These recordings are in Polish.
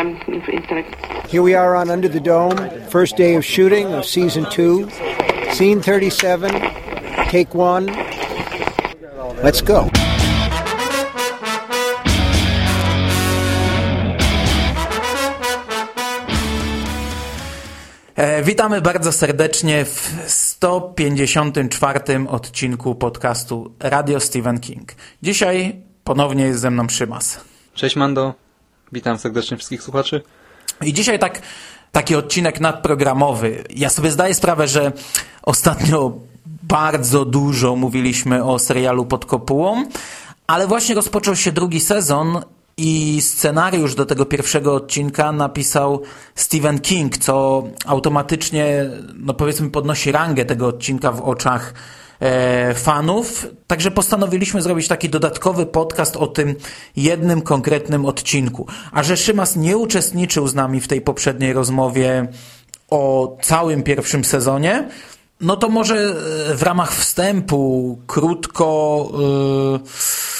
um. Here we are on Under the Dome, first day of shooting of season two, scene 37, take one. Let's go. E, witamy bardzo serdecznie w 154 odcinku podcastu Radio Stephen King. Dzisiaj ponownie jest ze mną Szymas. Cześć Mando, witam serdecznie wszystkich słuchaczy. I dzisiaj tak, taki odcinek nadprogramowy. Ja sobie zdaję sprawę, że ostatnio bardzo dużo mówiliśmy o serialu Pod kopułą, ale właśnie rozpoczął się drugi sezon i scenariusz do tego pierwszego odcinka napisał Stephen King, co automatycznie, no powiedzmy, podnosi rangę tego odcinka w oczach fanów. Także postanowiliśmy zrobić taki dodatkowy podcast o tym jednym konkretnym odcinku. A że Szymas nie uczestniczył z nami w tej poprzedniej rozmowie o całym pierwszym sezonie, no to może e, w ramach wstępu krótko. Yy,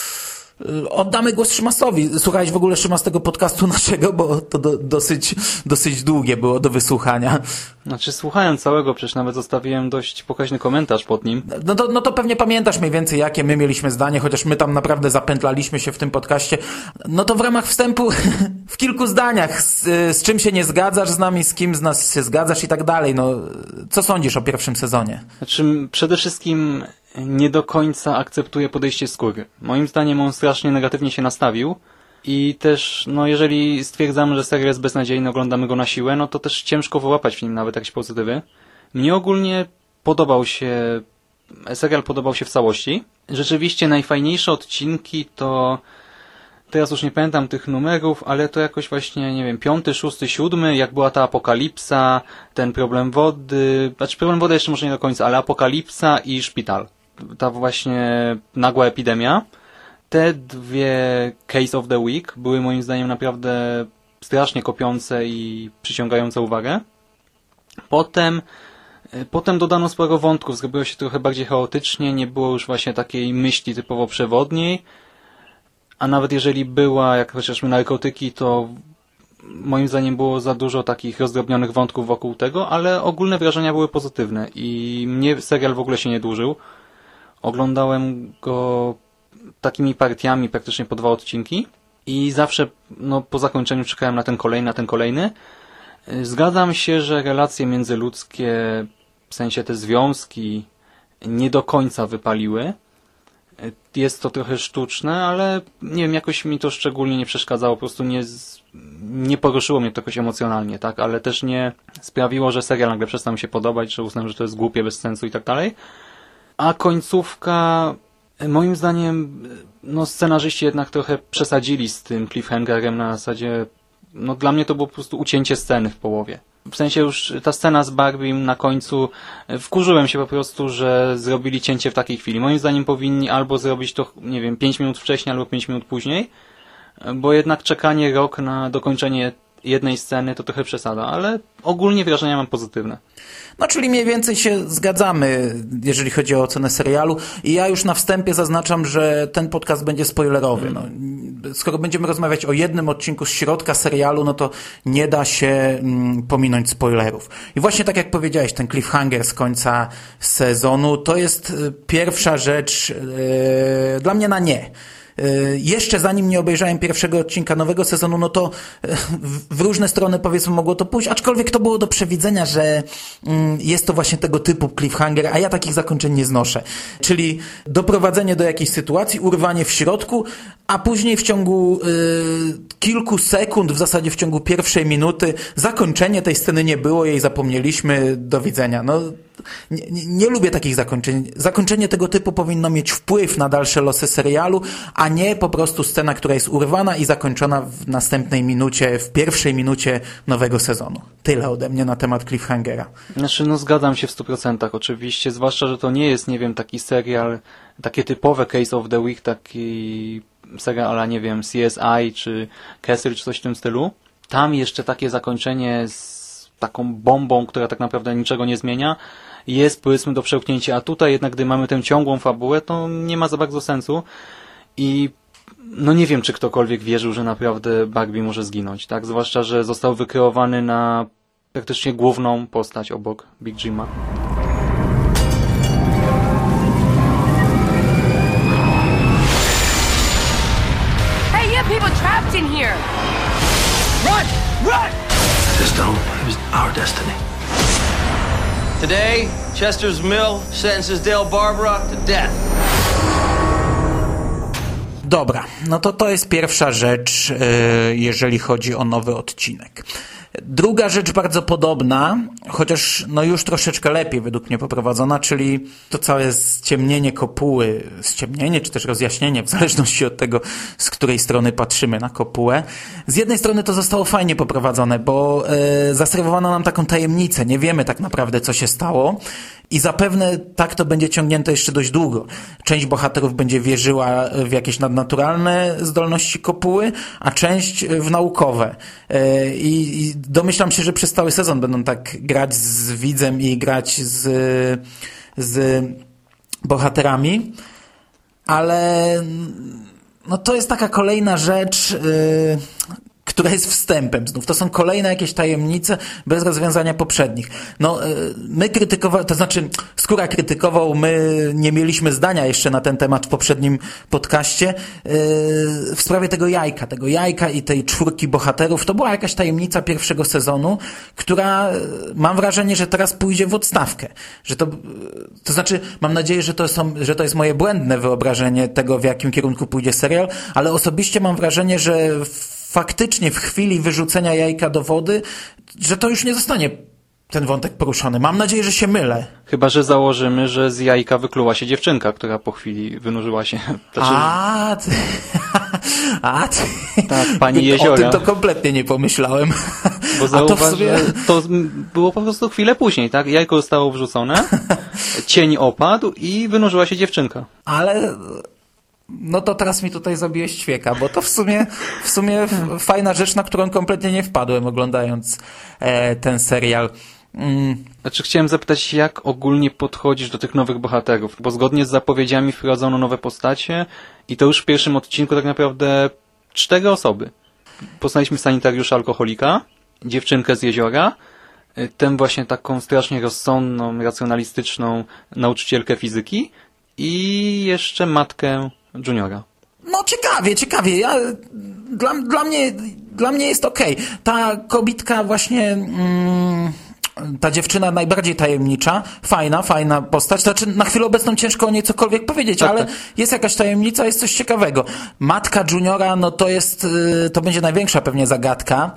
Oddamy głos Szymasowi. Słuchałeś w ogóle Szymas tego podcastu naszego, bo to do, dosyć, dosyć długie było do wysłuchania. Znaczy słuchałem całego, przecież nawet zostawiłem dość pokaźny komentarz pod nim. No to, no to pewnie pamiętasz mniej więcej, jakie my mieliśmy zdanie, chociaż my tam naprawdę zapętlaliśmy się w tym podcaście. No to w ramach wstępu w kilku zdaniach, z, z czym się nie zgadzasz z nami, z kim z nas się zgadzasz i tak dalej. No, co sądzisz o pierwszym sezonie? Znaczy przede wszystkim nie do końca akceptuje podejście skóry. Moim zdaniem on strasznie negatywnie się nastawił i też, no jeżeli stwierdzamy, że serial jest beznadziejny, oglądamy go na siłę, no to też ciężko wyłapać w nim nawet jakieś pozytywy. Mnie ogólnie podobał się, serial podobał się w całości. Rzeczywiście najfajniejsze odcinki to teraz już nie pamiętam tych numerów, ale to jakoś właśnie, nie wiem, piąty, szósty, siódmy, jak była ta apokalipsa, ten problem wody, znaczy problem wody jeszcze może nie do końca, ale apokalipsa i szpital ta właśnie nagła epidemia. Te dwie Case of the Week były moim zdaniem naprawdę strasznie kopiące i przyciągające uwagę. Potem Potem dodano sporo wątków, zrobiło się trochę bardziej chaotycznie, nie było już właśnie takiej myśli typowo przewodniej, a nawet jeżeli była, jak chociażby narkotyki, to moim zdaniem było za dużo takich rozdrobnionych wątków wokół tego, ale ogólne wrażenia były pozytywne i mnie serial w ogóle się nie dłużył. Oglądałem go takimi partiami, praktycznie po dwa odcinki i zawsze no, po zakończeniu czekałem na ten kolejny, na ten kolejny. Zgadzam się, że relacje międzyludzkie, w sensie te związki, nie do końca wypaliły. Jest to trochę sztuczne, ale nie wiem, jakoś mi to szczególnie nie przeszkadzało, po prostu nie, nie poruszyło mnie to jakoś emocjonalnie, tak, ale też nie sprawiło, że serial nagle przestał mi się podobać, że uznałem, że to jest głupie, bez sensu i tak dalej. A końcówka, moim zdaniem, no scenarzyści jednak trochę przesadzili z tym cliffhangerem na zasadzie, no dla mnie to było po prostu ucięcie sceny w połowie. W sensie już ta scena z Barbie na końcu, wkurzyłem się po prostu, że zrobili cięcie w takiej chwili. Moim zdaniem powinni albo zrobić to, nie wiem, 5 minut wcześniej, albo 5 minut później, bo jednak czekanie rok na dokończenie jednej sceny to trochę przesada, ale ogólnie wrażenia mam pozytywne. No, czyli mniej więcej się zgadzamy, jeżeli chodzi o ocenę serialu. I ja już na wstępie zaznaczam, że ten podcast będzie spoilerowy. No, skoro będziemy rozmawiać o jednym odcinku z środka serialu, no to nie da się mm, pominąć spoilerów. I właśnie tak jak powiedziałeś, ten cliffhanger z końca sezonu, to jest y, pierwsza rzecz yy, dla mnie na nie. Y, jeszcze zanim nie obejrzałem pierwszego odcinka nowego sezonu, no to y, w różne strony powiedzmy mogło to pójść, aczkolwiek to było do przewidzenia, że mm, jest to właśnie tego typu cliffhanger, a ja takich zakończeń nie znoszę. Czyli doprowadzenie do jakiejś sytuacji, urwanie w środku, a później w ciągu y, kilku sekund, w zasadzie w ciągu pierwszej minuty, zakończenie tej sceny nie było, jej zapomnieliśmy, do widzenia. No, nie, nie, nie, lubię takich zakończeń. Zakończenie tego typu powinno mieć wpływ na dalsze losy serialu, a nie po prostu scena, która jest urwana i zakończona w następnej minucie, w pierwszej minucie nowego sezonu. Tyle ode mnie na temat Cliffhangera. Znaczy, no zgadzam się w 100% oczywiście, zwłaszcza, że to nie jest, nie wiem, taki serial, takie typowe Case of the Week, taki serial, ale nie wiem, CSI czy Castle czy coś w tym stylu. Tam jeszcze takie zakończenie z taką bombą, która tak naprawdę niczego nie zmienia, jest powiedzmy do przełknięcia, a tutaj jednak gdy mamy tę ciągłą fabułę, to nie ma za bardzo sensu i no nie wiem, czy ktokolwiek wierzył, że naprawdę Barbie może zginąć, tak? Zwłaszcza, że został wykreowany na praktycznie główną postać obok Big Jima. Hey, you have people trapped in here! Run! Run! This dome is our destiny. Today, Chester's Mill sentences Dale Barbara to death. Dobra, no to to jest pierwsza rzecz, e, jeżeli chodzi o nowy odcinek. Druga rzecz bardzo podobna, chociaż no już troszeczkę lepiej według mnie poprowadzona, czyli to całe ściemnienie kopuły, ściemnienie czy też rozjaśnienie, w zależności od tego, z której strony patrzymy na kopułę. Z jednej strony to zostało fajnie poprowadzone, bo e, zaserwowano nam taką tajemnicę, nie wiemy tak naprawdę co się stało i zapewne tak to będzie ciągnięte jeszcze dość długo. Część bohaterów będzie wierzyła w jakieś nadnaturalne zdolności kopuły, a część w naukowe. E, i domyślam się, że przez cały sezon będą tak grać z widzem i grać z, z bohaterami, ale no to jest taka kolejna rzecz, yy, która jest wstępem znów. To są kolejne jakieś tajemnice bez rozwiązania poprzednich. No, yy, my krytykowali, to znaczy Skóra krytykował, my nie mieliśmy zdania jeszcze na ten temat w poprzednim podcaście yy, w sprawie tego jajka, tego jajka i tej czwórki bohaterów. To była jakaś tajemnica pierwszego sezonu, która yy, mam wrażenie, że teraz pójdzie w odstawkę. Że to, to znaczy, mam nadzieję, że to, są, że to jest moje błędne wyobrażenie tego, w jakim kierunku pójdzie serial, ale osobiście mam wrażenie, że faktycznie w chwili wyrzucenia jajka do wody, że to już nie zostanie ten wątek poruszony. Mam nadzieję, że się mylę. Chyba, że założymy, że z jajka wykluła się dziewczynka, która po chwili wynurzyła się. Znaczy... A, ty... A, ty... Tak, pani jeziora. O tym to kompletnie nie pomyślałem. Bo zauważ, to, sobie... to było po prostu chwilę później, tak? Jajko zostało wrzucone, cień opadł i wynurzyła się dziewczynka. Ale no to teraz mi tutaj zabiłeś ćwieka, bo to w sumie, w sumie fajna rzecz, na którą kompletnie nie wpadłem oglądając e, ten serial. Mm. Znaczy chciałem zapytać, jak ogólnie podchodzisz do tych nowych bohaterów? Bo zgodnie z zapowiedziami wprowadzono nowe postacie i to już w pierwszym odcinku tak naprawdę cztery osoby. Poznaliśmy sanitariusza alkoholika, dziewczynkę z jeziora, y, tę właśnie taką strasznie rozsądną, racjonalistyczną nauczycielkę fizyki i jeszcze matkę juniora. No ciekawie, ciekawie. Ja, dla, dla, mnie, dla mnie jest okej. Okay. Ta kobitka właśnie... Mm ta dziewczyna najbardziej tajemnicza, fajna, fajna postać. Znaczy, na chwilę obecną ciężko o niej cokolwiek powiedzieć, tak, ale tak. jest jakaś tajemnica, jest coś ciekawego. Matka Juniora, no to jest, y, to będzie największa pewnie zagadka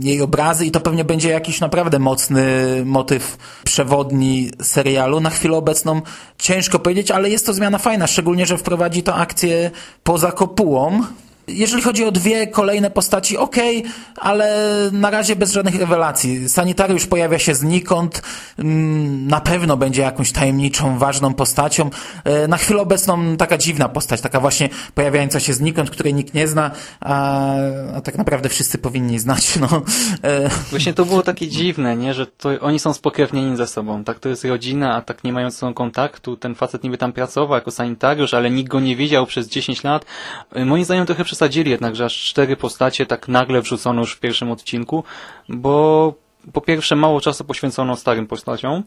jej obrazy i to pewnie będzie jakiś naprawdę mocny motyw przewodni serialu. Na chwilę obecną ciężko powiedzieć, ale jest to zmiana fajna, szczególnie, że wprowadzi to akcję poza kopułą, jeżeli chodzi o dwie kolejne postaci, okay, ale na razie bez żadnych rewelacji. Sanitariusz pojawia się znikąd, mm, na pewno będzie jakąś tajemniczą, ważną postacią. E, na chwilę obecną taka dziwna postać, taka właśnie pojawiająca się znikąd, której nikt nie zna, a, a tak naprawdę wszyscy powinni znać. No. E, właśnie to było takie dziwne, nie? że to oni są spokrewnieni ze sobą. Tak to jest rodzina, a tak nie mają ze sobą kontaktu. Ten facet niby tam pracował jako sanitariusz, ale nikt go nie widział przez 10 lat. E, moim zdaniem trochę przesadzili jednak, że aż cztery postacie tak nagle wrzucono już w pierwszym odcinku, bo po pierwsze mało czasu poświęcono starym postaciom,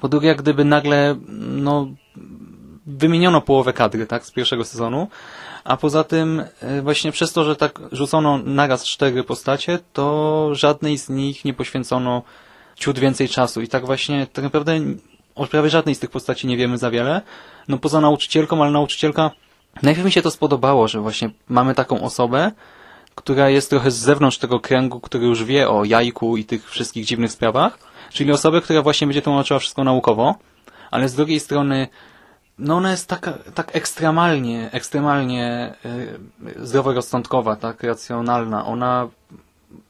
po drugie jak gdyby nagle no, wymieniono połowę kadry tak, z pierwszego sezonu, a poza tym e, właśnie przez to, że tak rzucono naraz cztery postacie, to żadnej z nich nie poświęcono ciut więcej czasu. I tak właśnie tak naprawdę o prawie żadnej z tych postaci nie wiemy za wiele, no poza nauczycielką, ale nauczycielka Najpierw mi się to spodobało, że właśnie mamy taką osobę, która jest trochę z zewnątrz tego kręgu, który już wie o jajku i tych wszystkich dziwnych sprawach, czyli osobę, która właśnie będzie tłumaczyła wszystko naukowo, ale z drugiej strony no ona jest taka, tak ekstremalnie, ekstremalnie yy, zdroworozsądkowa, tak racjonalna. Ona,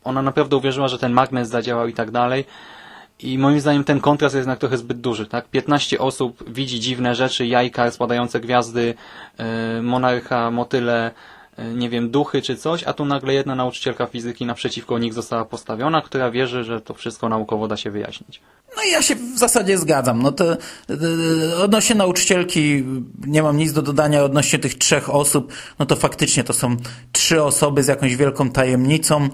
ona naprawdę uwierzyła, że ten magnes zadziałał i tak dalej. I moim zdaniem ten kontrast jest jednak trochę zbyt duży, tak? 15 osób widzi dziwne rzeczy, jajka, spadające gwiazdy, yy, monarcha, motyle, e, nie wiem, duchy czy coś, a tu nagle jedna nauczycielka fizyki naprzeciwko nich została postawiona, która wierzy, że to wszystko naukowo da się wyjaśnić. No ja się w zasadzie zgadzam. No to e, odnośnie nauczycielki nie mam nic do dodania odnośnie tych trzech osób. No to faktycznie to są trzy osoby z jakąś wielką tajemnicą.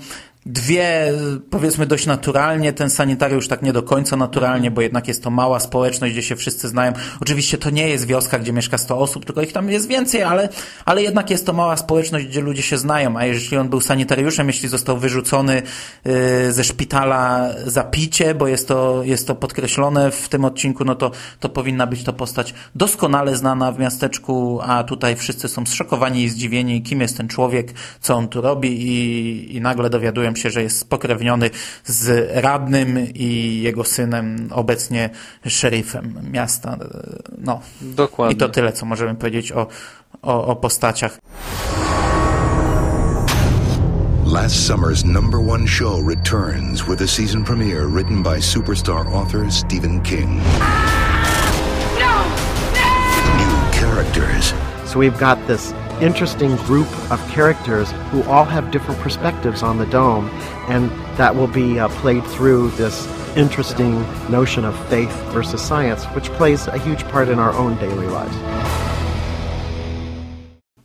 Dwie, powiedzmy dość naturalnie, ten sanitariusz tak nie do końca naturalnie, bo jednak jest to mała społeczność, gdzie się wszyscy znają. Oczywiście to nie jest wioska, gdzie mieszka 100 osób, tylko ich tam jest więcej, ale, ale jednak jest to mała społeczność, gdzie ludzie się znają, a jeżeli on był sanitariuszem, jeśli został wyrzucony yy, ze szpitala za picie, bo jest to, jest to podkreślone w tym odcinku, no to, to powinna być to postać doskonale znana w miasteczku, a tutaj wszyscy są zszokowani i zdziwieni, kim jest ten człowiek, co on tu robi i, i nagle dowiadują się, że jest spokrewniony z radnym i jego synem, obecnie szeryfem miasta. No. Dokładnie. I to tyle, co możemy powiedzieć o, o, o postaciach. Last summer's number one show returns with a season premiere written by superstar author Stephen King. No! New characters, So we've got this interesting group of characters who all have different perspectives on the dome, and that will be uh, played through this interesting notion of faith versus science, which plays a huge part in our own daily lives.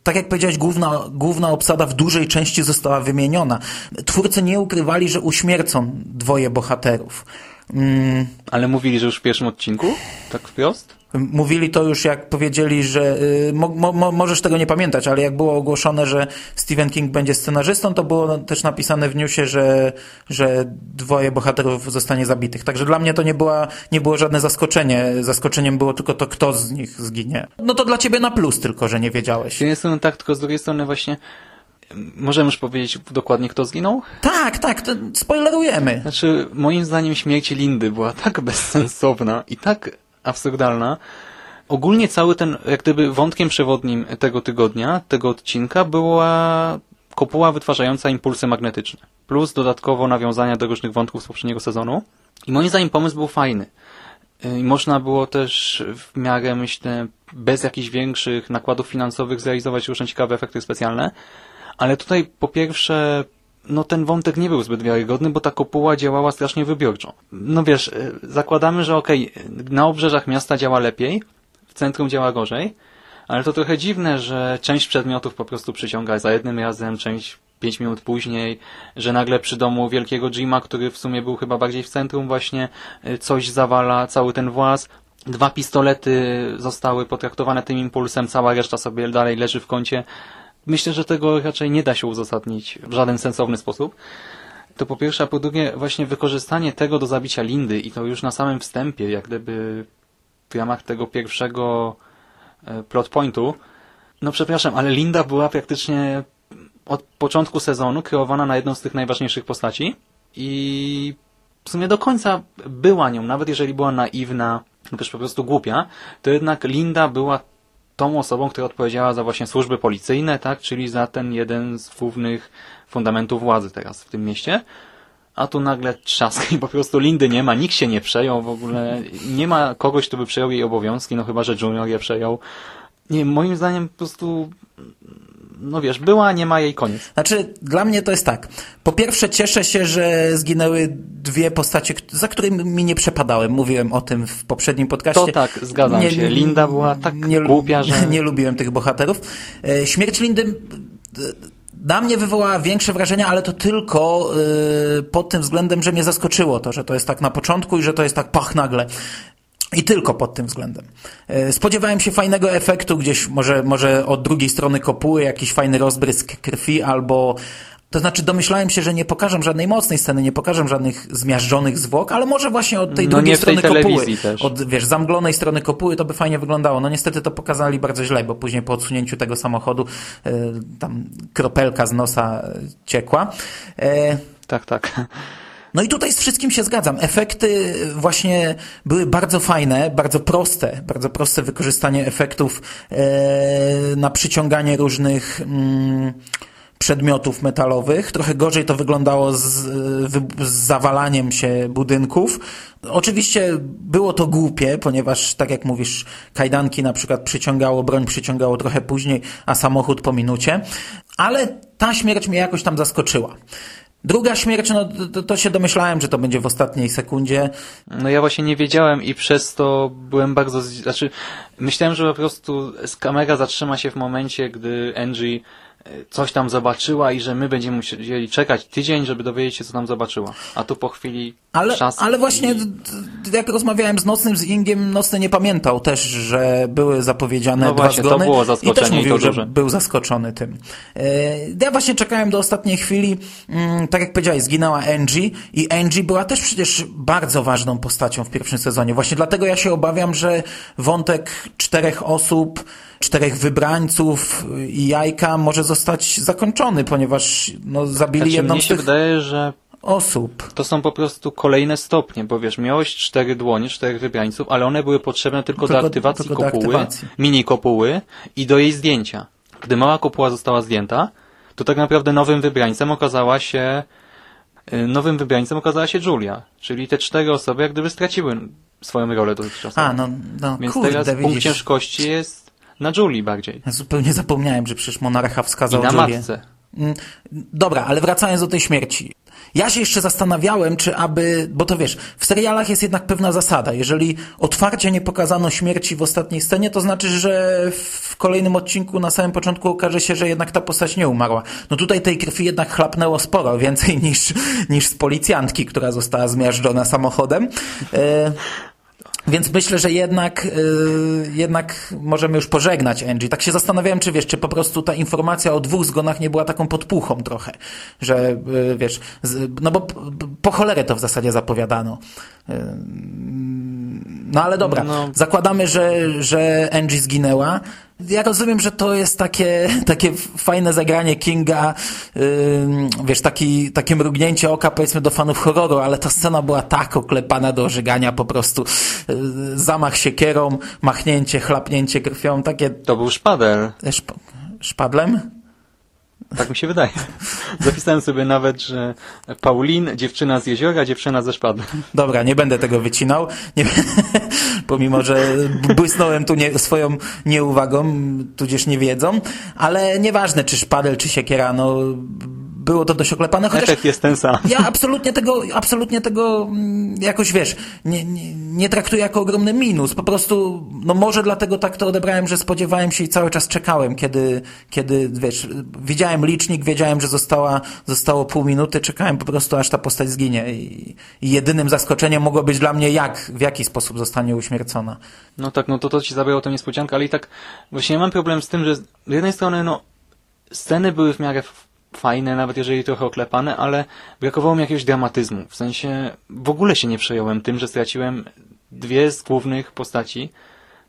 tak jak powiedziałeś, główna, główna obsada w dużej części została wymieniona. Twórcy nie ukrywali, że uśmiercą dwoje bohaterów. Mm, Ale mówili, że już w pierwszym odcinku? Tak wprost? Mówili to już, jak powiedzieli, że y, mo, mo, możesz tego nie pamiętać, ale jak było ogłoszone, że Stephen King będzie scenarzystą, to było też napisane w newsie, że, że dwoje bohaterów zostanie zabitych. Także dla mnie to nie, była, nie było żadne zaskoczenie. Zaskoczeniem było tylko to, kto z nich zginie. No to dla ciebie na plus tylko, że nie wiedziałeś. Z jednej strony tak, tylko z drugiej strony właśnie możemy już powiedzieć dokładnie, kto zginął? Tak, tak, to spoilerujemy. Znaczy, moim zdaniem śmierć Lindy była tak bezsensowna i tak absurdalna. Ogólnie cały ten, jak gdyby wątkiem przewodnim tego tygodnia, tego odcinka była kopuła wytwarzająca impulsy magnetyczne. Plus dodatkowo nawiązania do różnych wątków z poprzedniego sezonu. I moim zdaniem pomysł był fajny. I można było też w miarę, myślę, bez jakichś większych nakładów finansowych zrealizować różne ciekawe efekty specjalne. Ale tutaj po pierwsze no ten wątek nie był zbyt wiarygodny, bo ta kopuła działała strasznie wybiorczo. No wiesz, y, zakładamy, że okej, okay, na obrzeżach miasta działa lepiej, w centrum działa gorzej, ale to trochę dziwne, że część przedmiotów po prostu przyciąga za jednym razem, część pięć minut później, że nagle przy domu wielkiego Jima, który w sumie był chyba bardziej w centrum właśnie, y, coś zawala, cały ten włas, dwa pistolety zostały potraktowane tym impulsem, cała reszta sobie dalej leży w kącie. Myślę, że tego raczej nie da się uzasadnić w żaden sensowny sposób. To po pierwsze, a po drugie właśnie wykorzystanie tego do zabicia Lindy i to już na samym wstępie, jak gdyby w ramach tego pierwszego plot pointu. No przepraszam, ale Linda była praktycznie od początku sezonu kreowana na jedną z tych najważniejszych postaci i w sumie do końca była nią, nawet jeżeli była naiwna, też po prostu głupia, to jednak Linda była tą osobą, która odpowiedziała za właśnie służby policyjne, tak, czyli za ten jeden z głównych fundamentów władzy teraz w tym mieście. A tu nagle trzask i po prostu Lindy nie ma, nikt się nie przejął w ogóle, nie ma kogoś, kto by przejął jej obowiązki, no chyba, że Junior je przejął. Nie, moim zdaniem po prostu no wiesz, była, nie ma jej koniec. Znaczy, dla mnie to jest tak. Po pierwsze, cieszę się, że zginęły dwie postacie, za którymi mi nie przepadałem. Mówiłem o tym w poprzednim podcaście. To tak, zgadzam nie, się. Linda była tak nie, głupia, że... Nie lubiłem tych bohaterów. Śmierć Lindy na mnie wywołała większe wrażenie, ale to tylko yy, pod tym względem, że mnie zaskoczyło to, że to jest tak na początku i że to jest tak pach nagle. I tylko pod tym względem. Spodziewałem się fajnego efektu gdzieś, może, może od drugiej strony kopuły, jakiś fajny rozbrysk krwi albo, to znaczy domyślałem się, że nie pokażę żadnej mocnej sceny, nie pokażę żadnych zmiażdżonych zwłok, ale może właśnie od tej no drugiej strony kopuły, też. od wiesz, zamglonej strony kopuły to by fajnie wyglądało. No niestety to pokazali bardzo źle, bo później po odsunięciu tego samochodu e, tam kropelka z nosa ciekła. E, tak, tak. No i tutaj z wszystkim się zgadzam. Efekty właśnie były bardzo fajne, bardzo proste, bardzo proste wykorzystanie efektów e, na przyciąganie różnych mm, przedmiotów metalowych. Trochę gorzej to wyglądało z, z zawalaniem się budynków. Oczywiście było to głupie, ponieważ, tak jak mówisz, kajdanki na przykład przyciągało, broń przyciągało trochę później, a samochód po minucie. Ale ta śmierć mnie jakoś tam zaskoczyła. Druga śmierć, no to, to się domyślałem, że to będzie w ostatniej sekundzie. No ja właśnie nie wiedziałem i przez to byłem bardzo, znaczy myślałem, że po prostu kamera zatrzyma się w momencie, gdy Angie e, coś tam zobaczyła i że my będziemy musieli czekać tydzień, żeby dowiedzieć się, co tam zobaczyła. A tu po chwili Ale, ale właśnie, i... jak rozmawiałem z Nocnym, z Ingiem, Nocny nie pamiętał też, że były zapowiedziane No dwa właśnie, to zgony. było I też i to mówił, że duże. był zaskoczony tym. E, Ja właśnie czekałem do ostatniej chwili, mm, tak jak powiedziałeś, zginęła Angie i Angie była też przecież bardzo ważną postacią w pierwszym sezonie. Właśnie dlatego ja się obawiam, że wątek czterech osób, czterech wybrańców i jajka może zostać zakończony, ponieważ no, zabili Znaczy, jedną mnie z się tych wydaje, że osób. to są po prostu kolejne stopnie, bo wiesz, miałeś cztery dłonie, czterech wybrańców, ale one były potrzebne tylko, Tylko- do aktywacji tylko do kopuły, aktywacji. mini kopuły i do jej zdjęcia. Gdy mała kopuła została zdjęta, to tak naprawdę nowym wybrańcem okazała się y, nowym wybrańcem okazała się Julia, czyli te cztery osoby jak gdyby straciły swoją rolę dotychczasową. A, no, no Więc kurde, teraz punkt widzisz. ciężkości jest na Julii bardziej. Ja zupełnie zapomniałem, że przecież monarcha I wskazał na Julię. matce. Mm, Dobra, ale wracając do tej śmierci. Ja się jeszcze zastanawiałem, czy aby, bo to wiesz, w serialach jest jednak pewna zasada. Jeżeli otwarcie nie pokazano śmierci w ostatniej scenie, to znaczy, że w kolejnym odcinku na samym początku okaże się, że jednak ta postać nie umarła. No tutaj tej krwi jednak chlapnęło sporo, więcej niż, niż z policjantki, która została zmiażdżona samochodem. Więc myślę, że jednak, yy, jednak możemy już pożegnać Angie. Tak się zastanawiałem, czy wiesz, czy po prostu ta informacja o dwóch zgonach nie była taką podpuchą trochę, że yy, wiesz, z, no bo p- p- po cholerę to w zasadzie zapowiadano. Yy, no ale dobra, No. zakładamy, że, że Angie zginęła. Ja rozumiem, że to jest takie, takie fajne zagranie Kinga, yy, wiesz, taki, takie mrugnięcie oka powiedzmy do fanów horroru, ale ta scena była tak oklepana do ożygania po prostu. Yy, zamach siekierą, machnięcie, chlapnięcie krwią, takie To był szpadel. szp szpadlem? Tak mi się wydaje. Zapisałem sobie nawet, że Paulin, dziewczyna z jeziora, dziewczyna ze szpadlem. Dobra, nie będę tego wycinał, nie, pomimo, że błysnąłem tu nie, swoją nieuwagą, tudzież niewiedzą, ale nieważne, czy szpadel, czy siekiera, no było to dość oklepane, chociaż Efekt jest ten sam. ja absolutnie tego, absolutnie tego mm, jakoś, wiesz, nie, nie, nie traktuję jako ogromny minus, po prostu, no może dlatego tak to odebrałem, że spodziewałem się i cały czas czekałem, kiedy, kiedy, wiesz, widziałem licznik, wiedziałem, że została, zostało pół minuty, czekałem po prostu, aż ta postać zginie i, i jedynym zaskoczeniem mogło być dla mnie, jak, w jaki sposób zostanie uśmiercona. No tak, no to to ci zabrało tę niespodziankę, ale i tak właśnie ja mam problem z tym, że z jednej strony no sceny były w miarę fajne, nawet jeżeli trochę oklepane, ale brakowało mi jakiegoś dramatyzmu. W sensie w ogóle się nie przejąłem tym, że straciłem dwie z głównych postaci,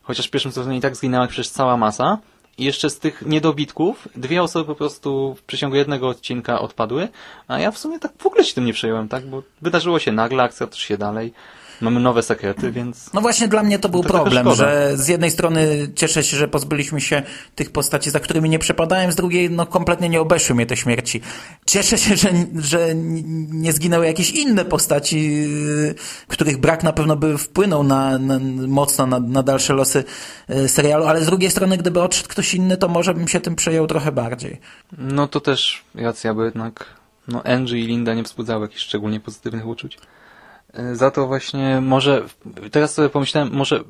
chociaż w pierwszym sezonie i tak zginęła przecież cała masa. I jeszcze z tych niedobitków dwie osoby po prostu w przeciągu jednego odcinka odpadły, a ja w sumie tak w ogóle się tym nie przejąłem, tak? Bo wydarzyło się nagle, akcja toczy się dalej. Mamy nowe sekrety, więc... No właśnie dla mnie to był To problem, że z jednej strony cieszę się, że pozbyliśmy się tych postaci, za którymi nie przepadałem, z drugiej no kompletnie nie obeszły mnie te śmierci. Cieszę się, że, że nie zginęły jakieś inne postaci, yy, których brak na pewno by wpłynął na, na, mocno na, na dalsze losy yy, serialu, ale z drugiej strony gdyby odszedł ktoś inny, to może bym się tym przejął trochę bardziej. No to też racja, bo jednak no Angie i Linda nie wzbudzały jakichś szczególnie pozytywnych uczuć. E, Za to właśnie może, teraz sobie pomyślałem, może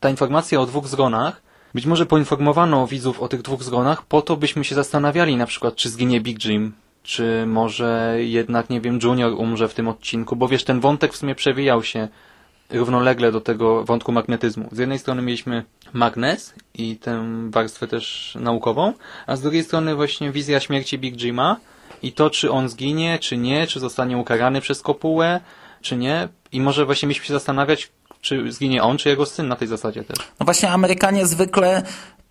ta informacja o dwóch zgonach, być może poinformowano widzów o tych dwóch zgonach, po to byśmy się zastanawiali na przykład, czy zginie Big Jim, czy może jednak, nie wiem, Junior umrze w tym odcinku, bo wiesz, ten wątek w sumie przewijał się równolegle do tego wątku magnetyzmu. Z jednej strony mieliśmy magnes i tę warstwę też naukową, a z drugiej strony właśnie wizja śmierci Big Jima i to, czy on zginie, czy nie, czy zostanie ukarany przez kopułę, czy nie. I może właśnie mieliśmy się zastanawiać, czy zginie on, czy jego syn na tej zasadzie też. No właśnie Amerykanie zwykle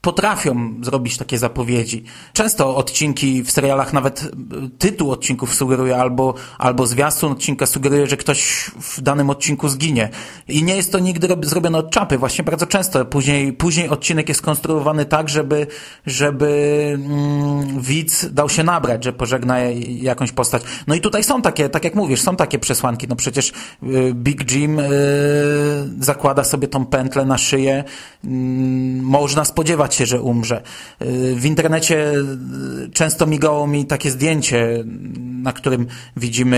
potrafią zrobić takie zapowiedzi. Często odcinki w serialach, nawet y, tytuł odcinków sugeruje albo, albo zwiastun odcinka sugeruje, że ktoś w danym odcinku zginie. I nie jest to nigdy rob- zrobione od czapy. Właśnie bardzo często później, później odcinek jest konstruowany tak, żeby, żeby mm, widz dał się nabrać, że pożegna jakąś postać. No i tutaj są takie, tak jak mówisz, są takie przesłanki. No przecież y, Big Jim y, zakłada sobie tą pętlę na szyję. Mm, można spodziewać się, że umrze. Y, W internecie y, często migało mi takie zdjęcie, na którym widzimy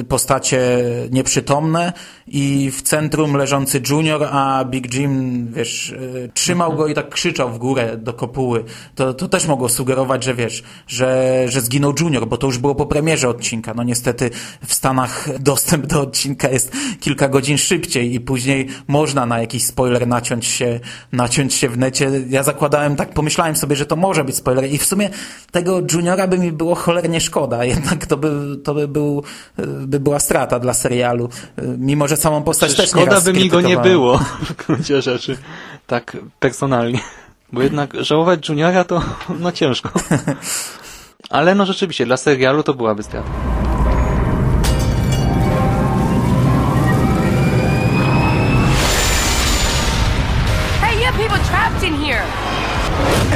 y, postacie nieprzytomne i w centrum leżący Junior, a Big Jim, wiesz, trzymał go i tak krzyczał w górę do kopuły. To, to też mogło sugerować, że wiesz, że, że zginął Junior, bo to już było po premierze odcinka. No niestety w Stanach dostęp do odcinka jest kilka godzin szybciej i później można na jakiś spoiler naciąć się, naciąć się w necie. Ja zakładałem, tak pomyślałem sobie, że to może być spoiler i w sumie tego Juniora by mi było cholernie szkoda, jednak to by, to by, był, y, by była strata dla serialu, Y, mimo że samą postać też Szkoda nieraz by mi go nie było w gruncie rzeczy. Tak personalnie. Bo jednak żałować Juniora to no ciężko. Ale no rzeczywiście, dla serialu to byłaby strata.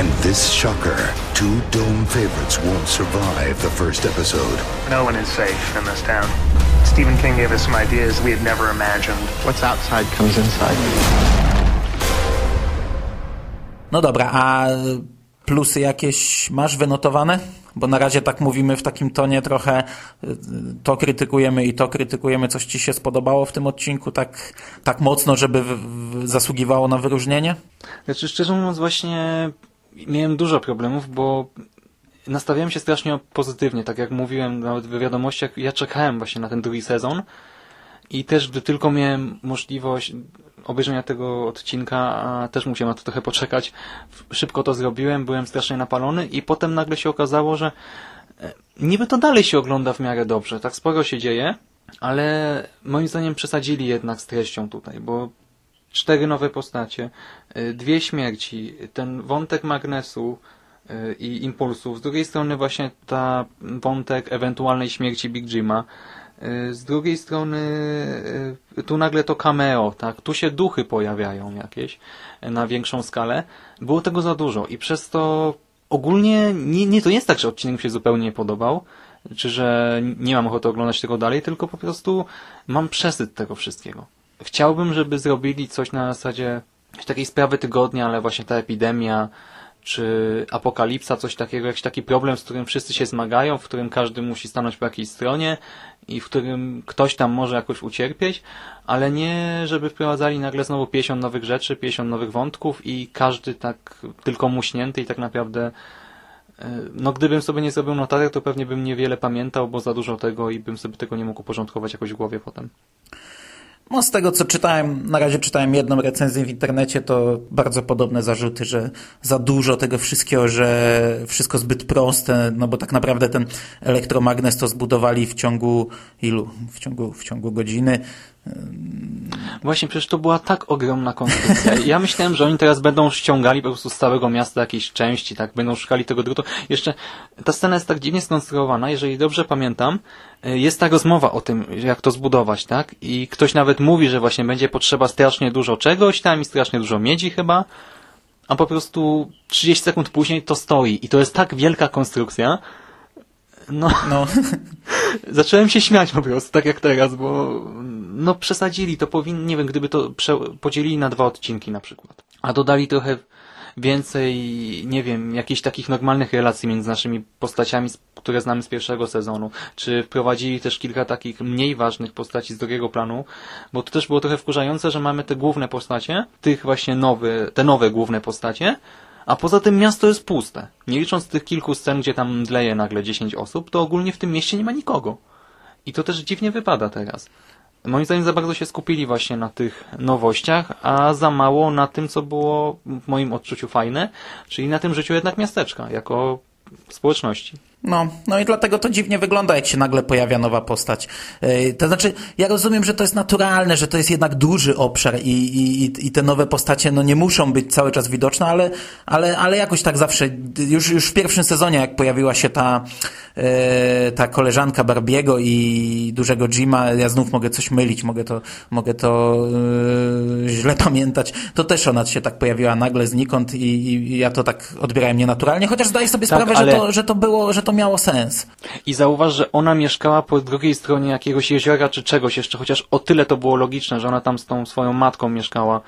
And this shocker, two Dome favorites won't survive the first episode. No one is safe in this town. Stephen King gave us some ideas we had never imagined. What's outside comes inside. No dobra, a plusy jakieś masz wynotowane? Bo na razie tak mówimy w takim tonie trochę y, to krytykujemy i to krytykujemy. Coś ci się spodobało w tym odcinku tak, tak mocno, żeby w, w, zasługiwało na wyróżnienie? Znaczy, szczerze mówiąc, właśnie miałem dużo problemów, bo nastawiałem się strasznie pozytywnie. Tak jak mówiłem nawet w wiadomościach, ja czekałem właśnie na ten drugi sezon i też gdy tylko miałem możliwość obejrzenia tego odcinka, a też musiałem na to trochę poczekać, szybko to zrobiłem, byłem strasznie napalony i potem nagle się okazało, że e, niby to dalej się ogląda w miarę dobrze, tak sporo się dzieje, ale moim zdaniem przesadzili jednak z treścią tutaj, bo cztery nowe postacie, y, dwie śmierci, ten wątek magnesu y, i impulsów, z drugiej strony właśnie ta wątek ewentualnej śmierci Big Jima, y, z drugiej strony tu nagle to cameo, tak, tu się duchy pojawiają jakieś na większą skalę. Było tego za dużo i przez to ogólnie nie, nie to jest tak, że odcinek mi się zupełnie nie podobał, czy że nie mam ochoty oglądać tego dalej, tylko po prostu mam przesyt tego wszystkiego. Chciałbym, żeby zrobili coś na zasadzie takiej sprawy tygodnia, ale właśnie ta epidemia, czy apokalipsa, coś takiego, jakiś taki problem, z którym wszyscy się zmagają, w którym każdy musi stanąć po jakiejś stronie i w którym ktoś tam może jakoś ucierpieć, ale nie, żeby wprowadzali nagle znowu 50 nowych rzeczy, 50 nowych wątków i każdy tak tylko muśnięty i tak naprawdę no gdybym sobie nie zrobił notatek, to pewnie bym niewiele pamiętał, bo za dużo tego i bym sobie tego nie mógł uporządkować jakoś w głowie potem. No z tego co czytałem, na razie czytałem jedną recenzję w internecie, to bardzo podobne zarzuty, że za dużo tego wszystkiego, że wszystko zbyt proste, no bo tak naprawdę ten elektromagnes to zbudowali w ciągu ilu? W ciągu, w ciągu godziny. Właśnie, przecież to była tak ogromna konstrukcja. Ja myślałem, że oni teraz będą ściągali po prostu z całego miasta jakieś części, tak, będą szukali tego drutu. Jeszcze ta scena jest tak dziwnie skonstruowana, jeżeli dobrze pamiętam, jest ta rozmowa o tym, jak to zbudować, tak? I ktoś nawet mówi, że właśnie będzie potrzeba strasznie dużo czegoś tam i strasznie dużo miedzi chyba, a po prostu 30 sekund później to stoi. I to jest tak wielka konstrukcja, no, No, zacząłem się śmiać po prostu, tak jak teraz, bo no przesadzili, to powinni, nie wiem, gdyby to podzielili na dwa odcinki na przykład, a dodali trochę więcej, nie wiem, jakichś takich normalnych relacji między naszymi postaciami, które znamy z pierwszego sezonu, czy wprowadzili też kilka takich mniej ważnych postaci z drugiego planu, bo to też było trochę wkurzające, że mamy te główne postacie, tych właśnie nowe, te nowe główne postacie, a poza tym miasto jest puste. Nie licząc tych kilku scen, gdzie tam dleje nagle 10 osób, to ogólnie w tym mieście nie ma nikogo. I to też dziwnie wypada teraz. Moim zdaniem za bardzo się skupili właśnie na tych nowościach, a za mało na tym, co było w moim odczuciu fajne, czyli na tym życiu jednak miasteczka, jako społeczności. No, no i dlatego to dziwnie wygląda, jak się nagle pojawia nowa postać. To znaczy, ja rozumiem, że to jest naturalne, że to jest jednak duży obszar i, i, i te nowe postacie no, nie muszą być cały czas widoczne, ale, ale, ale jakoś tak zawsze, już, już w pierwszym sezonie, jak pojawiła się ta, yy, ta koleżanka Barbiego i dużego Jima, ja znów mogę coś mylić, mogę to, mogę to yy, źle pamiętać, to też ona się tak pojawiła nagle znikąd i, i ja to tak odbierałem nienaturalnie, chociaż zdaję sobie Tak, sprawę, ale- że, to, że to było, że to miało sens. I zauważ, że ona mieszkała po drugiej stronie jakiegoś jeziora czy czegoś jeszcze, chociaż o tyle to było logiczne, że ona tam z tą swoją matką mieszkała.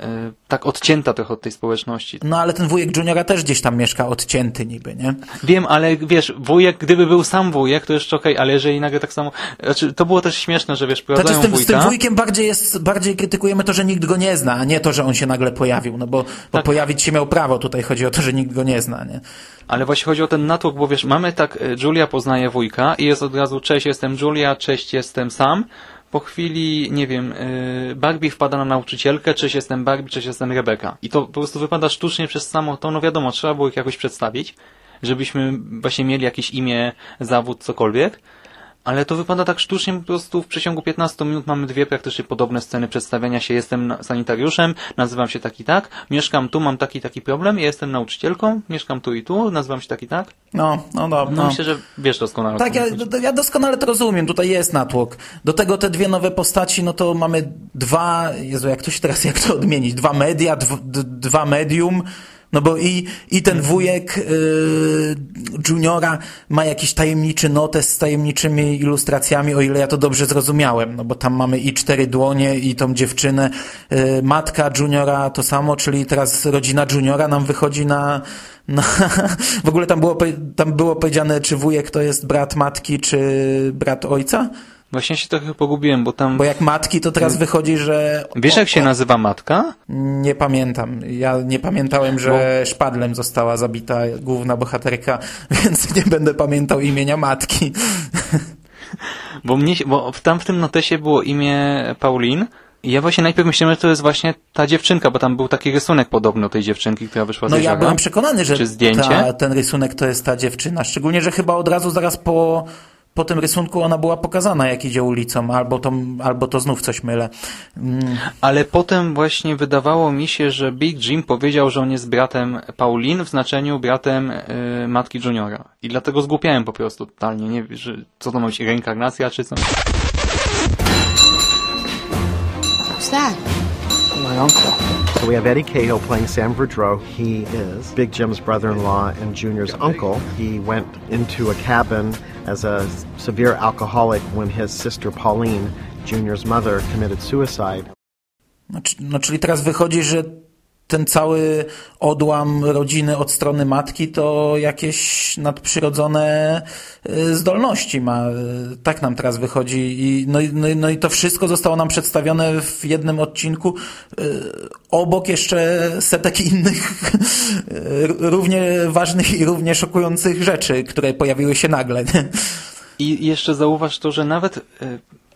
E, tak odcięta trochę od tej społeczności. No ale ten wujek Juniora też gdzieś tam mieszka odcięty niby, nie? Wiem, ale wiesz, wujek, gdyby był sam wujek, to jeszcze okej, ale jeżeli nagle tak samo... Znaczy, to było też śmieszne, że wiesz, Znaczy prowadzają z tym, z tym wujka... wujkiem bardziej jest, bardziej krytykujemy to, że nikt go nie zna, a nie to, że on się nagle pojawił, no bo, bo Tak. pojawić się miał prawo, tutaj chodzi o to, że nikt go nie zna, nie? Ale właśnie chodzi o ten natłok, bo wiesz, mamy tak, e, Julia poznaje wujka i jest od razu, cześć, jestem Julia, cześć, jestem Sam. Po chwili, nie wiem, e, Barbie wpada na nauczycielkę, cześć, jestem Barbie, cześć, jestem Rebeka. I to po prostu wypada sztucznie przez samo to, no wiadomo, trzeba było ich jakoś przedstawić, żebyśmy właśnie mieli jakieś imię, zawód, cokolwiek. Ale to wypada tak sztucznie, po prostu w przeciągu 15 minut mamy dwie praktycznie podobne sceny przedstawiania się. Jestem sanitariuszem, nazywam się tak i tak, mieszkam tu, mam taki taki problem, jestem nauczycielką, mieszkam tu i tu, nazywam się tak i tak. No, no, no. No, no. myślę, że wiesz doskonale. Tak, ja, ja doskonale to rozumiem, tutaj jest natłok. Do tego te dwie nowe postaci, no to mamy dwa, Jezu, jak to się teraz, jak to odmienić, dwa media, dwa medium, no bo i, i ten wujek yy, Juniora ma jakiś tajemniczy notes z tajemniczymi ilustracjami, o ile ja to dobrze zrozumiałem, no bo tam mamy i cztery dłonie, i tą dziewczynę, yy, matka Juniora to samo, czyli teraz rodzina Juniora nam wychodzi na, na w ogóle tam było, tam było powiedziane, czy wujek to jest brat matki, czy brat ojca? Właśnie się trochę pogubiłem, bo tam... Bo jak matki, to teraz wychodzi, że... Wiesz jak się nazywa matka? Nie pamiętam. Ja nie pamiętałem, że szpadlem została zabita główna bohaterka, więc nie będę pamiętał imienia matki. Bo mnie bo tam w tym notesie było imię Paulin i ja właśnie najpierw myślałem, że to jest właśnie ta dziewczynka, bo tam był taki rysunek podobny tej dziewczynki, która wyszła z No ja byłem przekonany, że ta, ten rysunek to jest ta dziewczyna. Szczególnie, że chyba od razu zaraz po, po tym rysunku ona była pokazana, jak idzie ulicą, albo to, albo to znów coś mylę. Mm, Ale potem właśnie wydawało mi się, że Big Jim powiedział, że on jest bratem Paulin w znaczeniu bratem y, matki Juniora. I dlatego zgłupiałem po prostu totalnie. Nie wiem, że co to ma być reinkarnacja czy co? Who's that? My uncle. So we have Eddie Cahill playing Sam Verdreau. He is Big Jim's brother-in-law and Junior's uncle. He went into a cabin as a severe alcoholic when his sister Pauline, Junior's mother, committed suicide. No, no, czyli teraz wychodzi, że ten cały odłam rodziny od strony matki to jakieś nadprzyrodzone y, zdolności ma. Tak nam teraz wychodzi. I, no, i- no, no i to wszystko zostało nam przedstawione w jednym odcinku. y, Obok jeszcze setek innych y, równie ważnych i równie szokujących rzeczy, które pojawiły się nagle. I jeszcze zauważ to, że nawet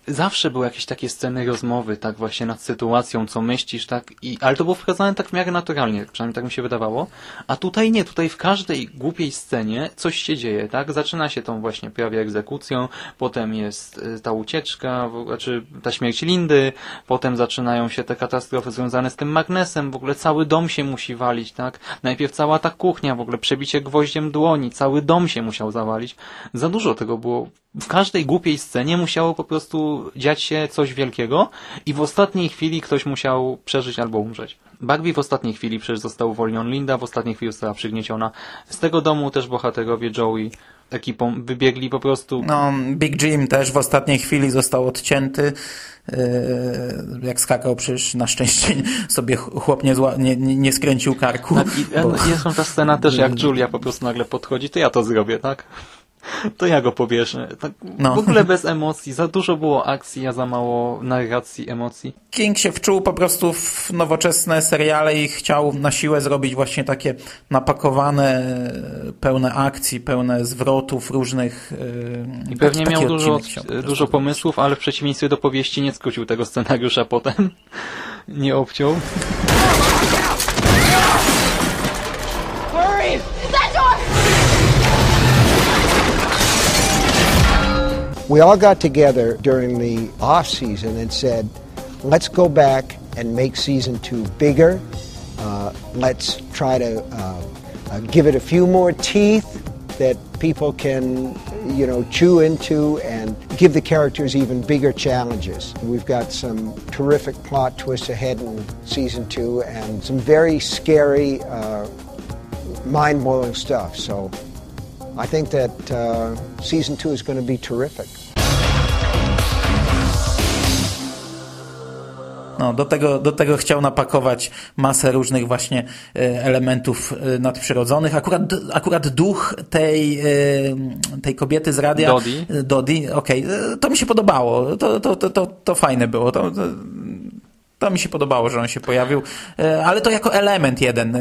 zawsze były jakieś takie sceny rozmowy, tak właśnie nad sytuacją, co myślisz, tak, i, ale to było wprowadzane tak w miarę naturalnie, przynajmniej tak mi się wydawało, a tutaj nie, tutaj w każdej głupiej scenie coś się dzieje, tak, zaczyna się tą właśnie prawie egzekucją, potem jest y, ta ucieczka, znaczy ta śmierć Lindy, potem zaczynają się te katastrofy związane z tym magnesem, w ogóle cały dom się musi walić, tak, najpierw cała ta kuchnia, w ogóle przebicie gwoździem dłoni, cały dom się musiał zawalić, za dużo tego było w każdej głupiej scenie musiało po prostu dziać się coś wielkiego i w ostatniej chwili ktoś musiał przeżyć albo umrzeć. Barbie w ostatniej chwili przecież został uwolniony, Linda w ostatniej chwili została przygnieciona. Z tego domu też bohaterowie Joey ekipą wybiegli po prostu. No, Big Jim też w ostatniej chwili został odcięty. Yy, jak skakał, przecież na szczęście sobie chłop nie, zła, nie, nie, skręcił karku. Tak, i bo- e, jest ta scena też, jak Julia po prostu nagle podchodzi, to ja to zrobię, tak? To ja go powieszę. Tak, No. W ogóle bez emocji. Za dużo było akcji, a za mało narracji, emocji. King się wczuł po prostu w nowoczesne seriale i chciał na siłę zrobić właśnie takie napakowane, pełne akcji, pełne zwrotów różnych. yy, I pewnie taki miał dużo, dużo pomysłów, ale w przeciwieństwie do powieści nie skrócił tego scenariusza potem. Nie obciął. We all got together during the off season and said, let's go back and make season two bigger. Uh, let's try to uh, uh, give it a few more teeth that people can, you know, chew into and give the characters even bigger challenges. We've got some terrific plot twists ahead in season two and some very scary, uh, mind blowing stuff. So I think that uh, season two is going to be terrific. No, do, tego, do tego chciał napakować masę różnych właśnie e, elementów e, nadprzyrodzonych. Akurat, akurat duch tej, e, tej kobiety z radia... Dodi. Dodi, okej. Okay. To mi się podobało. To, to, to, to, to fajne było. To, to, to mi się podobało, że on się pojawił, ale to jako element jeden,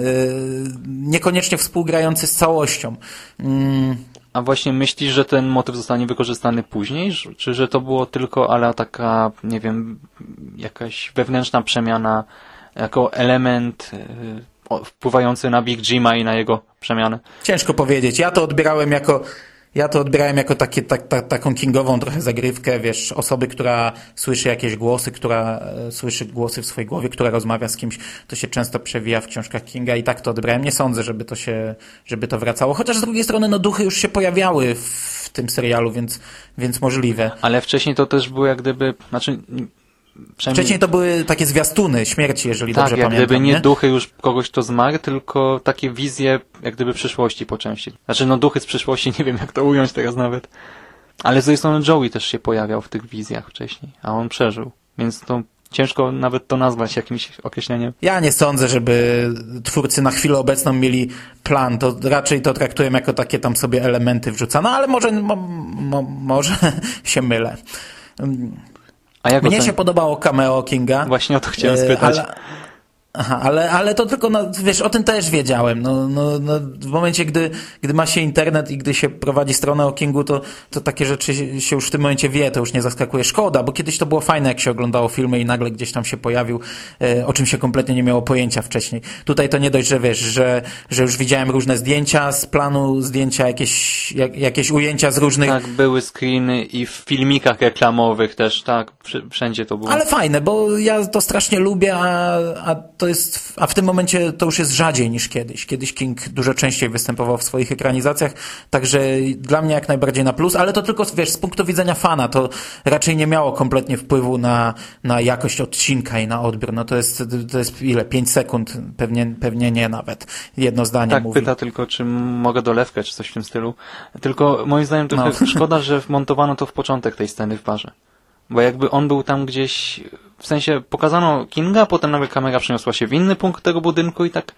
niekoniecznie współgrający z całością. Mm. A właśnie myślisz, że ten motyw zostanie wykorzystany później? Czy że to było tylko, ale taka, nie wiem, jakaś wewnętrzna przemiana jako element wpływający na Big Jima i na jego przemianę? Ciężko powiedzieć. Ja to odbierałem jako ja to odbierałem jako takie, tak, tak, taką kingową trochę zagrywkę, wiesz, osoby, która słyszy jakieś głosy, która e, słyszy głosy w swojej głowie, która rozmawia z kimś, to się często przewija w książkach Kinga i tak to odbierałem. Nie sądzę, żeby to się, żeby to wracało. Chociaż z drugiej strony, no duchy już się pojawiały w tym serialu, więc, więc możliwe. Ale wcześniej to też było jak gdyby, znaczy Wcześniej to były takie zwiastuny śmierci, jeżeli tak, dobrze jak pamiętam. gdyby nie, nie duchy już kogoś, kto zmarł, tylko takie wizje jak gdyby przyszłości po części. Znaczy no duchy z przyszłości, nie wiem jak to ująć teraz nawet. Ale z drugiej strony Joey też się pojawiał w tych wizjach wcześniej, a on przeżył. Więc to ciężko nawet to nazwać jakimś określeniem. Ja nie sądzę, żeby twórcy na chwilę obecną mieli plan. To raczej to traktuję jako takie tam sobie elementy wrzucane, ale może, mo, mo, może się mylę. A jak Mnie ocen... się podobało cameo Kinga. Właśnie o to chciałem spytać. Ale, aha, ale, ale to tylko, no, wiesz, o tym też wiedziałem. No, no, no, w momencie, gdy, gdy ma się internet i gdy się prowadzi stronę o Kingu, to, to takie rzeczy się już w tym momencie wie, to już nie zaskakuje. Szkoda, bo kiedyś to było fajne, jak się oglądało filmy i nagle gdzieś tam się pojawił, e, o czym się kompletnie nie miało pojęcia wcześniej. Tutaj to nie dość, że wiesz, że, że już widziałem różne zdjęcia z planu, zdjęcia, jakieś, jak, jakieś ujęcia z różnych... Tak, były screeny i w filmikach reklamowych też, tak, wszędzie to było. Ale fajne, bo ja to strasznie lubię, a, a to jest, a w tym momencie to już jest rzadziej niż kiedyś. Kiedyś King dużo częściej występował w swoich ekranizacjach, także dla mnie jak najbardziej na plus, ale to tylko, wiesz, z punktu widzenia fana, to raczej nie miało kompletnie wpływu na, na jakość odcinka i na odbiór. No to jest, to jest ile? 5 sekund? Pewnie, pewnie nie nawet. Jedno zdanie tak, mówi. pyta tylko, czy mogę dolewkę, czy coś w tym stylu. Tylko moim zdaniem trochę no. szkoda, że wmontowano to w początek tej sceny w barze. Bo jakby on był tam gdzieś, w sensie pokazano Kinga, potem nagle kamera przeniosła się w inny punkt tego budynku i tak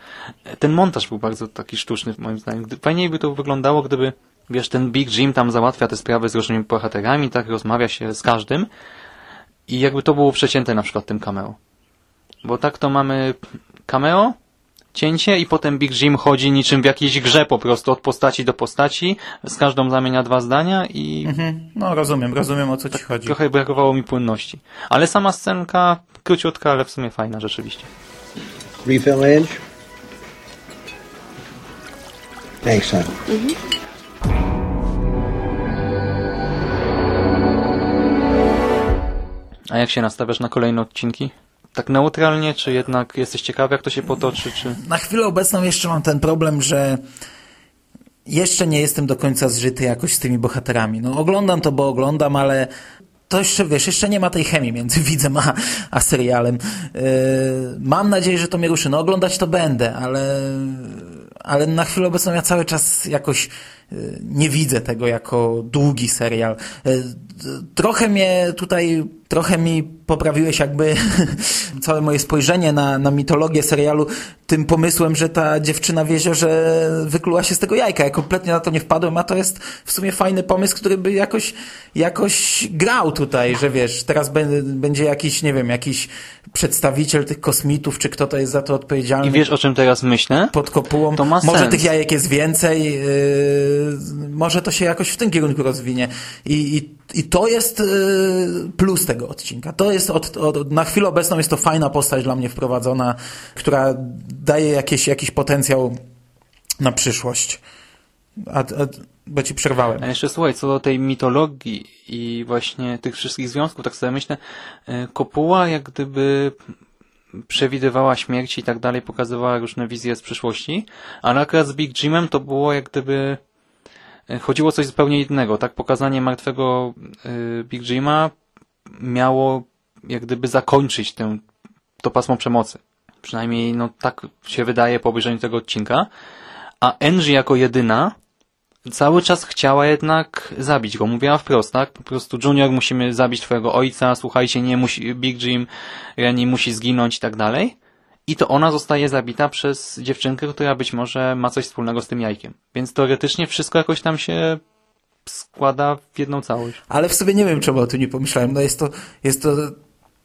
ten montaż był bardzo taki sztuczny moim zdaniem. Fajniej by to wyglądało, gdyby wiesz, ten Big Jim tam załatwia te sprawy z różnymi bohaterami, tak rozmawia się z każdym i jakby to było przecięte na przykład tym cameo. Bo tak to mamy cameo, cięcie i potem Big Jim chodzi niczym w jakiejś grze po prostu od postaci do postaci, z każdą zamienia dwa zdania i... Mhm. No rozumiem, rozumiem o co ci chodzi. Trochę brakowało mi płynności. Ale sama scenka króciutka, ale w sumie fajna rzeczywiście. Refill Ange? Thanks, son. Mhm. A jak się nastawiasz na kolejne odcinki? Tak neutralnie, czy jednak jesteś ciekawy, jak to się potoczy? Czy... Na chwilę obecną jeszcze mam ten problem, że jeszcze nie jestem do końca zżyty jakoś z tymi bohaterami. No oglądam to, bo oglądam, ale to jeszcze, wiesz, jeszcze nie ma tej chemii między widzem a, a serialem. Yy, mam nadzieję, że to mnie ruszy. No oglądać to będę, ale, ale na chwilę obecną ja cały czas jakoś nie widzę tego jako długi serial. Yy, trochę mnie tutaj trochę mi poprawiłeś jakby całe moje spojrzenie na, na mitologię serialu tym pomysłem, że ta dziewczyna w jeziorze wykluła się z tego jajka. Ja kompletnie na to nie wpadłem, a to jest w sumie fajny pomysł, który by jakoś, jakoś grał tutaj, że wiesz, teraz będzie jakiś, nie wiem, jakiś przedstawiciel tych kosmitów, czy kto to jest za to odpowiedzialny. I wiesz, o czym teraz myślę? Pod kopułą. To ma może sens. tych jajek jest więcej, yy, może to się jakoś w tym kierunku rozwinie. I, i, i to jest yy, plus tego odcinka. To jest od, od, na chwilę obecną jest to fajna postać dla mnie wprowadzona, która daje jakieś, jakiś potencjał na przyszłość. A, a, bo ci przerwałem. A jeszcze słuchaj, co do tej mitologii i właśnie tych wszystkich związków, tak sobie myślę, e, Kopuła jak gdyby przewidywała śmierć i tak dalej, pokazywała różne wizje z przyszłości, ale akurat z Big Jimem to było jak gdyby chodziło o coś zupełnie innego, tak? Pokazanie martwego e, Big Jima miało jak gdyby zakończyć tę, to pasmo przemocy. Przynajmniej no tak się wydaje po obejrzeniu tego odcinka. A Angie jako jedyna cały czas chciała jednak zabić go. Mówiła wprost, tak? Po prostu Junior musimy zabić twojego ojca, słuchajcie, nie musi, Big Jim, Rennie musi zginąć i tak dalej. I to ona zostaje zabita przez dziewczynkę, która być może ma coś wspólnego z tym jajkiem. Więc teoretycznie wszystko jakoś tam się składa w jedną całość. Ale w sobie nie wiem, czemu o tym nie pomyślałem. No jest to, jest to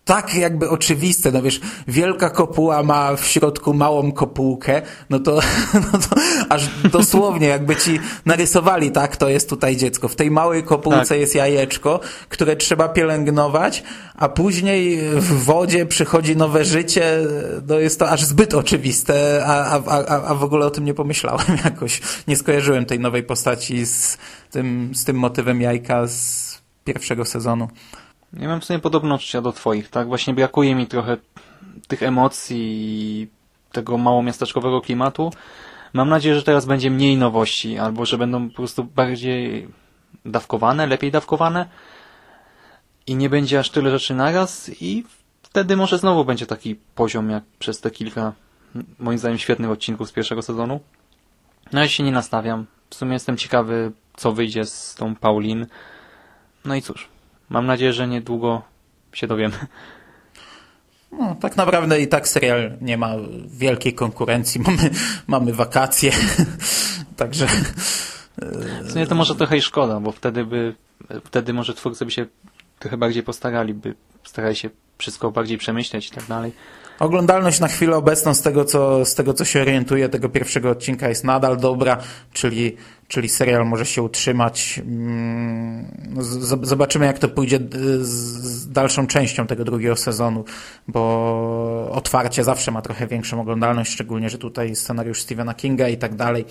tak jakby oczywiste, no wiesz, wielka kopuła ma w środku małą kopułkę, no to, no to aż dosłownie jakby ci narysowali, tak, to jest tutaj dziecko. W tej małej kopułce tak. jest jajeczko, które trzeba pielęgnować, a później w wodzie przychodzi nowe życie, no jest to aż zbyt oczywiste, a, a, a, a w ogóle o tym nie pomyślałem jakoś. Nie skojarzyłem tej nowej postaci z tym, z tym motywem jajka z pierwszego sezonu. Ja mam w sumie podobne odczucia do twoich, tak? Właśnie brakuje mi trochę tych emocji i tego małomiasteczkowego klimatu. Mam nadzieję, że teraz będzie mniej nowości, albo że będą po prostu bardziej dawkowane, lepiej dawkowane i nie będzie aż tyle rzeczy naraz i wtedy może znowu będzie taki poziom jak przez te kilka, moim zdaniem, świetnych odcinków z pierwszego sezonu. No ja się nie nastawiam. W sumie jestem ciekawy, co wyjdzie z tą Paulin. No i cóż, Mam nadzieję, że niedługo się dowiemy. No, tak naprawdę i tak serial nie ma wielkiej konkurencji. Mamy, mamy wakacje, także... W sumie to może trochę i szkoda, bo wtedy by, wtedy może twórcy by się trochę bardziej postarali, by starali się wszystko bardziej przemyśleć i tak dalej. Oglądalność na chwilę obecną z tego, co, z tego, co się orientuje, tego pierwszego odcinka jest nadal dobra, czyli czyli serial może się utrzymać. Mm, zobaczymy, jak to pójdzie z dalszą częścią tego drugiego sezonu, bo otwarcie zawsze ma trochę większą oglądalność, szczególnie, że tutaj scenariusz Stephena Kinga i tak dalej,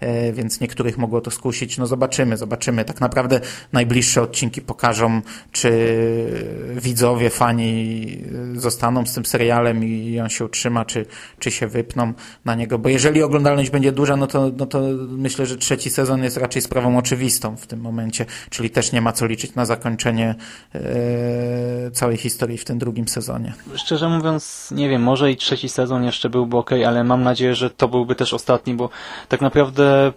e, więc niektórych mogło to skusić. No zobaczymy, zobaczymy. Tak naprawdę najbliższe odcinki pokażą, czy widzowie, fani zostaną z tym serialem i on się utrzyma, czy, czy się wypną na niego, bo jeżeli oglądalność będzie duża, no to, no to myślę, że trzeci sezon sezon jest raczej sprawą oczywistą w tym momencie, czyli też nie ma co liczyć na zakończenie e, całej historii w tym drugim sezonie. Szczerze mówiąc, nie wiem, może i trzeci sezon jeszcze byłby ok, ale mam nadzieję, że to byłby też ostatni, bo tak naprawdę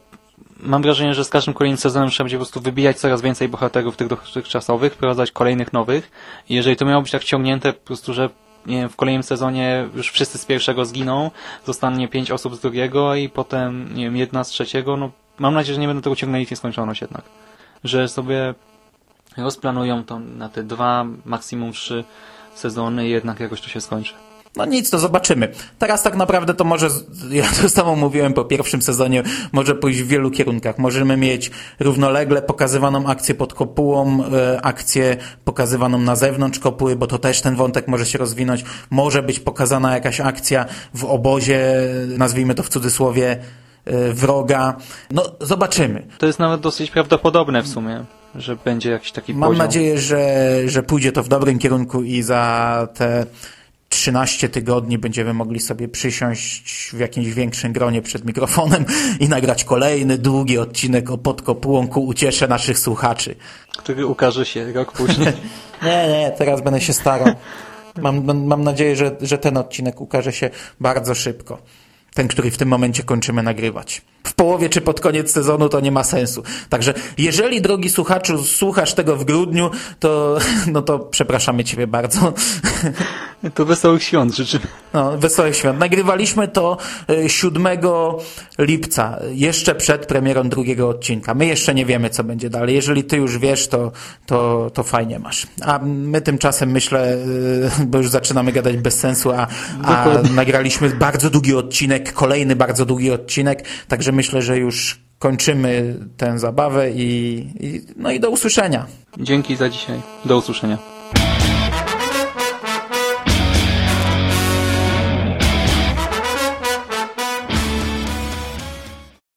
mam wrażenie, że z każdym kolejnym sezonem trzeba będzie po prostu wybijać coraz więcej bohaterów tych dotychczasowych, wprowadzać kolejnych nowych i jeżeli to miało być tak ciągnięte po prostu, że wiem, w kolejnym sezonie już wszyscy z pierwszego zginą, zostanie pięć osób z drugiego i potem, nie wiem, jedna z trzeciego, no mam nadzieję, że nie będą tego ciągnęli w nieskończoność jednak. Że sobie rozplanują to na te dwa, maksimum trzy sezony i jednak jakoś to się skończy. No nic, to zobaczymy. Teraz tak naprawdę to może, ja to samo mówiłem po pierwszym sezonie, może pójść w wielu kierunkach. Możemy mieć równolegle pokazywaną akcję pod kopułą, e, akcję pokazywaną na zewnątrz kopuły, bo to też ten wątek może się rozwinąć. Może być pokazana jakaś akcja w obozie, nazwijmy to w cudzysłowie, wroga. No, zobaczymy. To jest nawet dosyć prawdopodobne w sumie że będzie jakiś taki Mam poziom. nadzieję, że, że pójdzie to w dobrym kierunku i za te 13 tygodni będziemy mogli sobie przysiąść w jakimś większym gronie przed mikrofonem i nagrać kolejny długi odcinek o podkopułą ku uciesze naszych słuchaczy. Który ukaże się rok później. nie, nie, teraz będę się starał. Mam, mam nadzieję, że, że ten odcinek ukaże się bardzo szybko. Ten, który w tym momencie kończymy nagrywać w połowie czy pod koniec sezonu to nie ma sensu. Także jeżeli, drogi słuchaczu, słuchasz tego w grudniu, to, no to przepraszamy Ciebie bardzo. To wesołych świąt życzymy. No, wesołych świąt. Nagrywaliśmy to 7 e, lipca, jeszcze przed premierą drugiego odcinka. My jeszcze nie wiemy, co będzie dalej. Jeżeli Ty już wiesz, to, to, to fajnie masz. A my tymczasem myślę, e, bo już zaczynamy gadać bez sensu, a, a nagraliśmy bardzo długi kolejny bardzo długi odcinek, także myślę, że już kończymy tę zabawę i, i, no i do usłyszenia. Dzięki za dzisiaj. Do usłyszenia.